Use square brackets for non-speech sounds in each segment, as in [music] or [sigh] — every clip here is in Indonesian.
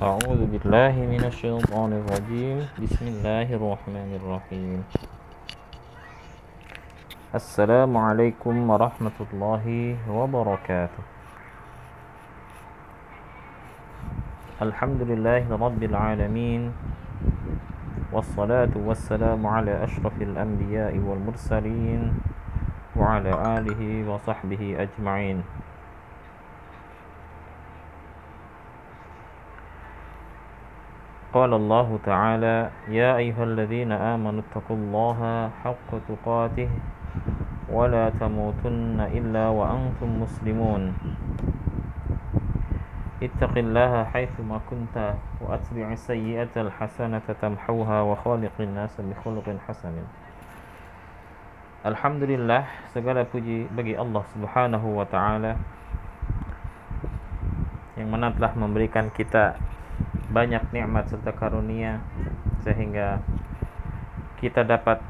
أعوذ بالله من الشيطان الرجيم. بسم الله الرحمن الرحيم. السلام عليكم ورحمة الله وبركاته. الحمد لله رب العالمين والصلاة والسلام على أشرف الأنبياء والمرسلين وعلى آله وصحبه أجمعين. قال الله تعالى يا أيها الذين آمنوا اتقوا الله حق تقاته ولا تموتن إلا وأنتم مسلمون. اتق الله حيثما كنت وأتبع السيئة الحسنة تمحوها وخالق الناس بخلق حسن. Alhamdulillah segala puji bagi Allah Subhanahu wa taala yang mana telah memberikan kita banyak nikmat serta karunia sehingga kita dapat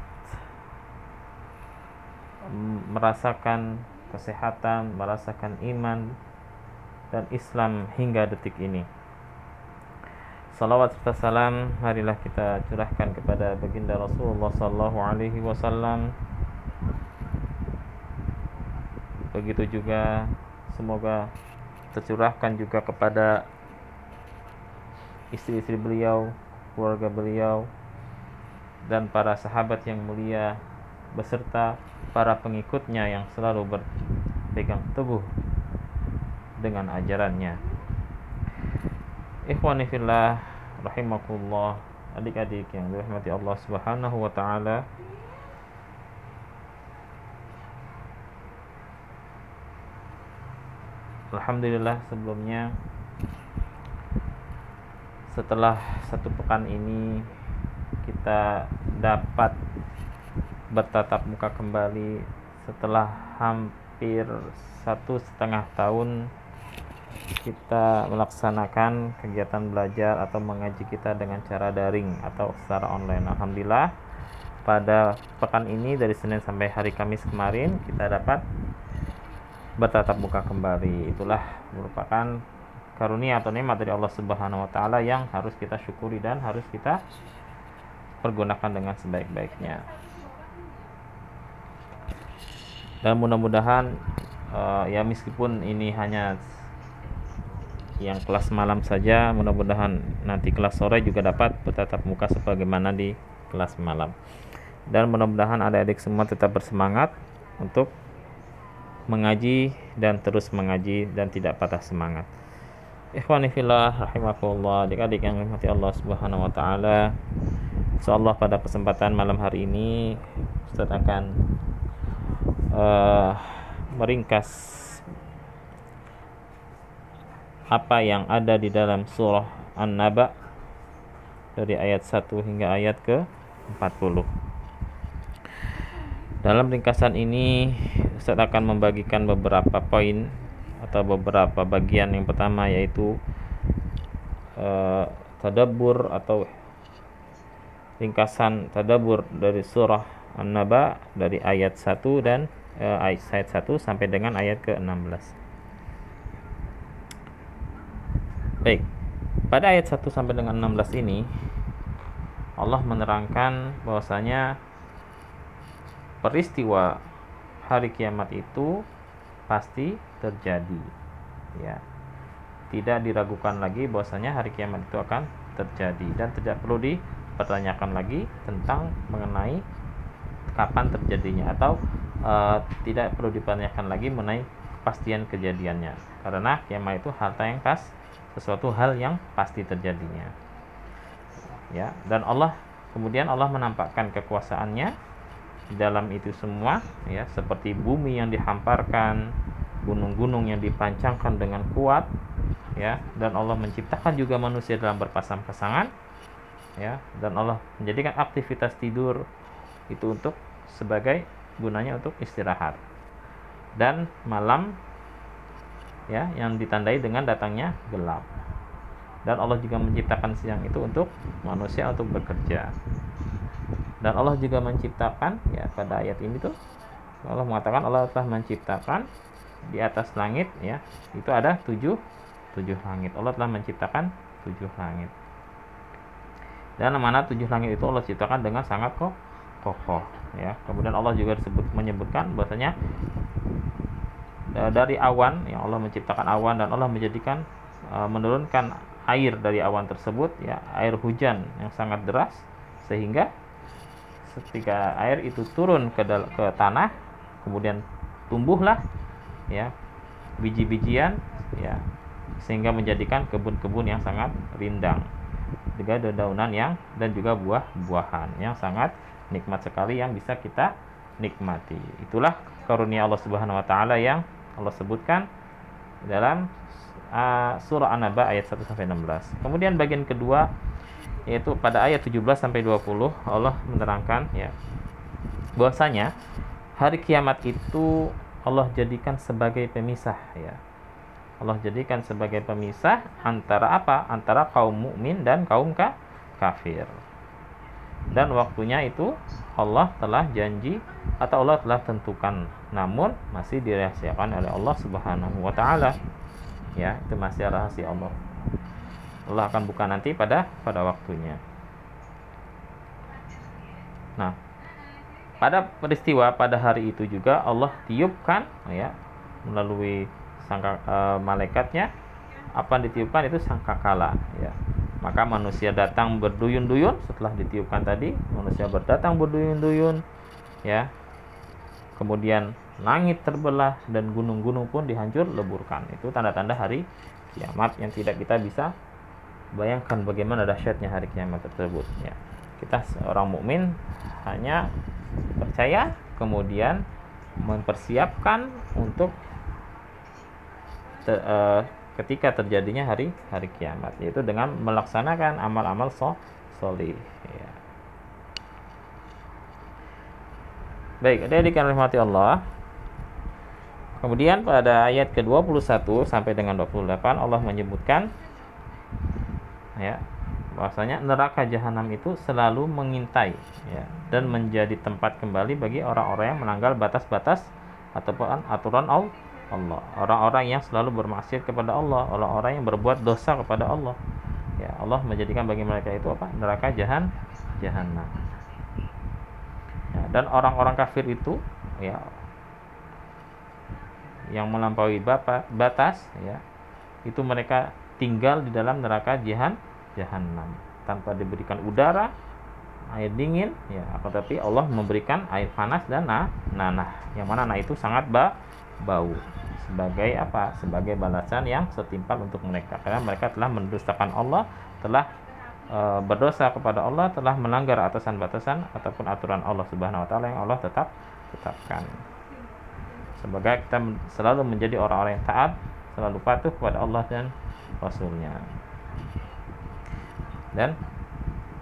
merasakan kesehatan, merasakan iman dan Islam hingga detik ini. Salawat serta salam marilah kita curahkan kepada baginda Rasulullah sallallahu alaihi wasallam begitu juga semoga tercurahkan juga kepada istri-istri beliau, keluarga beliau, dan para sahabat yang mulia beserta para pengikutnya yang selalu berpegang teguh dengan ajarannya. Ikhwani fillah rahimakumullah, adik-adik yang dirahmati Allah Subhanahu wa taala. Alhamdulillah sebelumnya setelah satu pekan ini kita dapat bertatap muka kembali setelah hampir satu setengah tahun kita melaksanakan kegiatan belajar atau mengaji kita dengan cara daring atau secara online. Alhamdulillah pada pekan ini dari Senin sampai hari Kamis kemarin kita dapat bertatap muka kembali itulah merupakan karunia atau nikmat dari Allah Subhanahu wa taala yang harus kita syukuri dan harus kita pergunakan dengan sebaik-baiknya. Dan mudah-mudahan uh, ya meskipun ini hanya yang kelas malam saja, mudah-mudahan nanti kelas sore juga dapat bertatap muka sebagaimana di kelas malam. Dan mudah-mudahan adik-adik semua tetap bersemangat untuk mengaji dan terus mengaji dan tidak patah semangat. Ikhwani fillah rahimakumullah, adik-adik yang dirahmati Allah Subhanahu wa taala. Insyaallah pada kesempatan malam hari ini Ustaz akan uh, meringkas apa yang ada di dalam surah An-Naba dari ayat 1 hingga ayat ke 40. Dalam ringkasan ini Ustaz akan membagikan beberapa poin atau beberapa bagian yang pertama yaitu uh, tadabbur atau ringkasan tadabbur dari surah An-Naba dari ayat 1 dan uh, ayat 1 sampai dengan ayat ke-16. Baik. Pada ayat 1 sampai dengan 16 ini Allah menerangkan bahwasanya peristiwa hari kiamat itu pasti terjadi. Ya. Tidak diragukan lagi bahwasanya hari kiamat itu akan terjadi dan tidak perlu dipertanyakan lagi tentang mengenai kapan terjadinya atau uh, tidak perlu dipertanyakan lagi mengenai kepastian kejadiannya. Karena kiamat itu harta yang pas sesuatu hal yang pasti terjadinya. Ya dan Allah kemudian Allah menampakkan kekuasaannya dalam itu semua ya seperti bumi yang dihamparkan gunung-gunung yang dipancangkan dengan kuat ya. Dan Allah menciptakan juga manusia dalam berpasang-pasangan ya. Dan Allah menjadikan aktivitas tidur itu untuk sebagai gunanya untuk istirahat. Dan malam ya yang ditandai dengan datangnya gelap. Dan Allah juga menciptakan siang itu untuk manusia untuk bekerja. Dan Allah juga menciptakan ya pada ayat ini tuh Allah mengatakan Allah telah menciptakan di atas langit ya itu ada tujuh tujuh langit. Allah telah menciptakan tujuh langit. Dan mana tujuh langit itu Allah ciptakan dengan sangat kok kokoh ya. Kemudian Allah juga disebut menyebutkan bahwasanya e, dari awan yang Allah menciptakan awan dan Allah menjadikan e, menurunkan air dari awan tersebut ya air hujan yang sangat deras sehingga ketika air itu turun ke ke tanah kemudian tumbuhlah ya biji-bijian ya sehingga menjadikan kebun-kebun yang sangat rindang juga dedaunan yang dan juga buah-buahan yang sangat nikmat sekali yang bisa kita nikmati. Itulah karunia Allah Subhanahu wa taala yang Allah sebutkan dalam uh, surah An-Naba ayat 1 sampai 16. Kemudian bagian kedua yaitu pada ayat 17 sampai 20 Allah menerangkan ya bahwasanya hari kiamat itu Allah jadikan sebagai pemisah ya Allah jadikan sebagai pemisah antara apa? Antara kaum mukmin dan kaum ka kafir. Dan waktunya itu Allah telah janji atau Allah telah tentukan, namun masih dirahasiakan oleh Allah Subhanahu wa taala. Ya, itu masih rahasia Allah. Allah akan buka nanti pada pada waktunya. Nah, pada peristiwa pada hari itu juga Allah tiupkan ya melalui sangka e, malaikatnya. Apa yang ditiupkan itu sangkakala ya. Maka manusia datang berduyun-duyun setelah ditiupkan tadi manusia berdatang berduyun-duyun ya. Kemudian langit terbelah dan gunung-gunung pun dihancur leburkan. Itu tanda-tanda hari kiamat yang tidak kita bisa bayangkan bagaimana dahsyatnya hari kiamat tersebut ya kita seorang mukmin hanya percaya kemudian mempersiapkan untuk ter, uh, ketika terjadinya hari hari kiamat yaitu dengan melaksanakan amal-amal so, ya. baik ada yang rahmati Allah kemudian pada ayat ke-21 sampai dengan 28 Allah menyebutkan ya bahwasanya neraka jahanam itu selalu mengintai ya dan menjadi tempat kembali bagi orang-orang yang melanggar batas-batas ataupun aturan Allah. Orang-orang yang selalu bermaksiat kepada Allah orang-orang yang berbuat dosa kepada Allah. Ya Allah menjadikan bagi mereka itu apa? Neraka jahan jahanam. Ya, dan orang-orang kafir itu ya yang melampaui batas ya itu mereka tinggal di dalam neraka jahan jahanam tanpa diberikan udara air dingin ya tetapi Allah memberikan air panas dan nanah yang mana nah itu sangat ba bau sebagai apa? Sebagai balasan yang setimpal untuk mereka karena mereka telah mendustakan Allah, telah e, berdosa kepada Allah, telah melanggar atasan batasan ataupun aturan Allah Subhanahu wa taala yang Allah tetap tetapkan. Sebagai kita selalu menjadi orang-orang yang taat, selalu patuh kepada Allah dan Rasulnya. Dan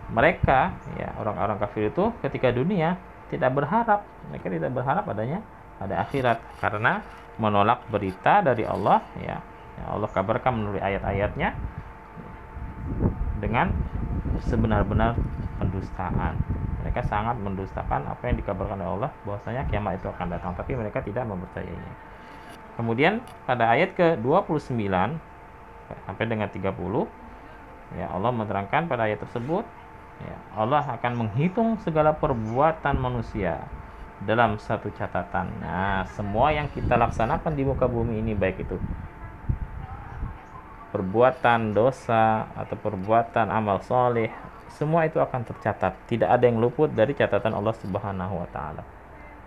mereka ya orang-orang kafir itu ketika dunia tidak berharap mereka tidak berharap adanya ada akhirat. Karena menolak berita dari Allah ya, ya Allah kabarkan melalui ayat-ayatnya dengan sebenar-benar pendustaan. Mereka sangat mendustakan apa yang dikabarkan oleh Allah bahwasanya kiamat itu akan datang tapi mereka tidak mempercayainya. Kemudian pada ayat ke-29 sampai dengan 30 ya Allah menerangkan pada ayat tersebut ya Allah akan menghitung segala perbuatan manusia dalam satu catatan. Nah, semua yang kita laksanakan di muka bumi ini baik itu perbuatan dosa atau perbuatan amal soleh, semua itu akan tercatat. Tidak ada yang luput dari catatan Allah Subhanahu wa taala.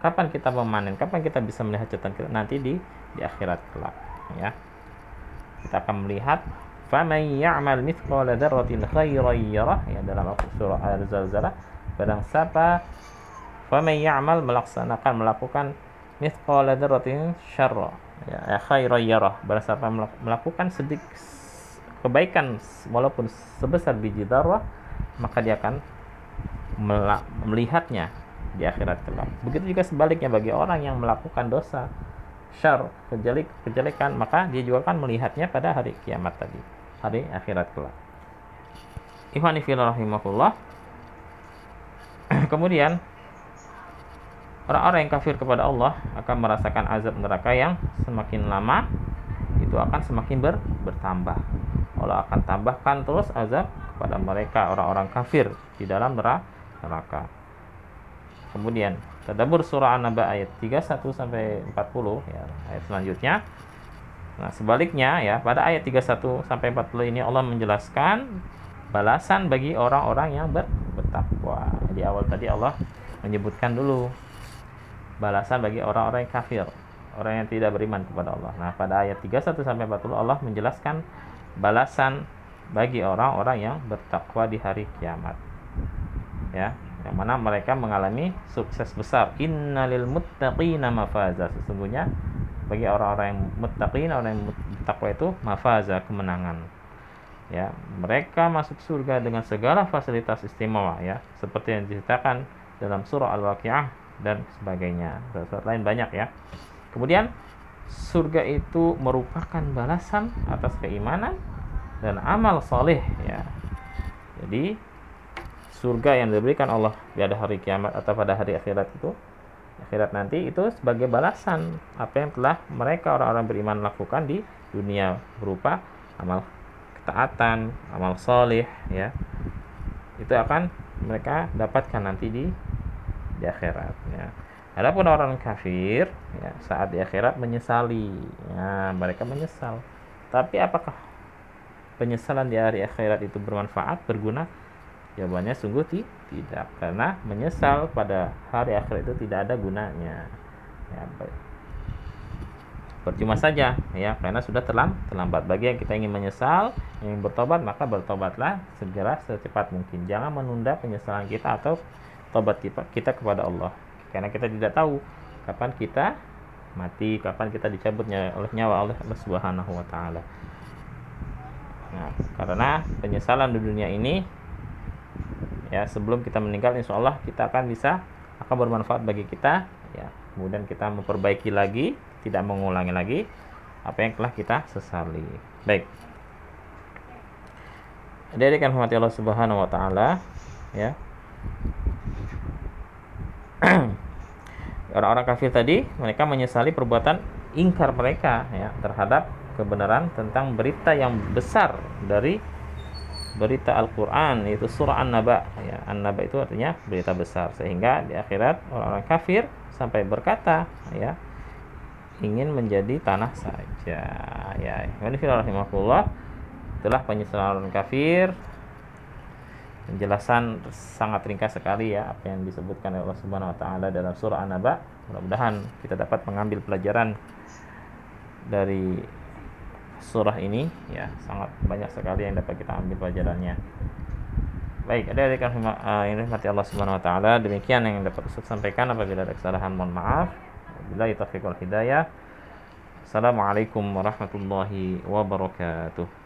Kapan kita memanen? Kapan kita bisa melihat catatan kita? Nanti di di akhirat kelak, ya. Kita akan melihat faman ya'mal mithqala dzarratin khairan yarah ya dalam surah Al-Zalzalah barang siapa Faman ya'mal melaksanakan melakukan mithqala dzarratin syarra ya, ya khairan yarah. Barang siapa melakukan sedikit kebaikan walaupun sebesar biji darah maka dia akan melihatnya di akhirat kelak. Begitu juga sebaliknya bagi orang yang melakukan dosa syar kejelik kejelekan maka dia juga akan melihatnya pada hari kiamat tadi hari akhirat kelak. Ikhwani rahimahullah. [clears throat] Kemudian Orang-orang yang kafir kepada Allah akan merasakan azab neraka yang semakin lama itu akan semakin ber, bertambah. Allah akan tambahkan terus azab kepada mereka orang-orang kafir di dalam neraka. Kemudian tadabur surah An-Naba ayat 31 sampai 40 ya, ayat selanjutnya. Nah, sebaliknya ya, pada ayat 31 sampai 40 ini Allah menjelaskan balasan bagi orang-orang yang ber bertakwa. Di awal tadi Allah menyebutkan dulu balasan bagi orang-orang yang kafir, orang yang tidak beriman kepada Allah. Nah, pada ayat 31 sampai 40 Allah menjelaskan balasan bagi orang-orang yang bertakwa di hari kiamat. Ya, yang mana mereka mengalami sukses besar. Innalil muttaqina mafaza. Sesungguhnya bagi orang-orang yang muttaqin, orang yang bertakwa itu mafaza, kemenangan. Ya, mereka masuk surga dengan segala fasilitas istimewa ya, seperti yang diceritakan dalam surah Al-Waqiah dan sebagainya. Surat lain banyak ya. Kemudian surga itu merupakan balasan atas keimanan dan amal soleh ya jadi surga yang diberikan Allah pada hari kiamat atau pada hari akhirat itu akhirat nanti itu sebagai balasan apa yang telah mereka orang-orang beriman lakukan di dunia berupa amal ketaatan amal soleh ya itu akan mereka dapatkan nanti di di akhirat ya Adapun orang kafir ya, saat di akhirat menyesali, ya, mereka menyesal. Tapi apakah penyesalan di hari akhirat itu bermanfaat, berguna? Jawabannya sungguh tidak, karena menyesal pada hari akhirat itu tidak ada gunanya. Ya, percuma saja ya karena sudah terlam, terlambat. Bagi yang kita ingin menyesal ingin bertobat maka bertobatlah segera secepat mungkin. Jangan menunda penyesalan kita atau tobat kita, kita kepada Allah. Karena kita tidak tahu kapan kita mati kapan kita dicabutnya oleh nyawa oleh Allah Subhanahu wa taala. Nah, karena penyesalan di dunia ini ya sebelum kita meninggal insya Allah kita akan bisa akan bermanfaat bagi kita. Ya kemudian kita memperbaiki lagi tidak mengulangi lagi apa yang telah kita sesali. Baik. Dari kan hormati Allah Subhanahu wa taala ya. [clears throat] Orang-orang kafir tadi mereka menyesali perbuatan ingkar mereka ya terhadap kebenaran tentang berita yang besar dari berita Al-Qur'an yaitu surah An-Naba. Ya An-Naba itu artinya berita besar sehingga di akhirat orang-orang kafir sampai berkata ya ingin menjadi tanah saja. Ya ini rahimahullah itulah penyesalan orang kafir. Penjelasan sangat ringkas sekali ya apa yang disebutkan oleh Allah Subhanahu wa taala dalam surah An-Naba. Mudah-mudahan kita dapat mengambil pelajaran dari surah ini ya sangat banyak sekali yang dapat kita ambil pelajarannya. Baik ada rekan uh, yang rahmati Allah Subhanahu wa taala demikian yang dapat saya sampaikan. Apabila ada kesalahan mohon maaf. Bila taufiq hidayah. Assalamualaikum warahmatullahi wabarakatuh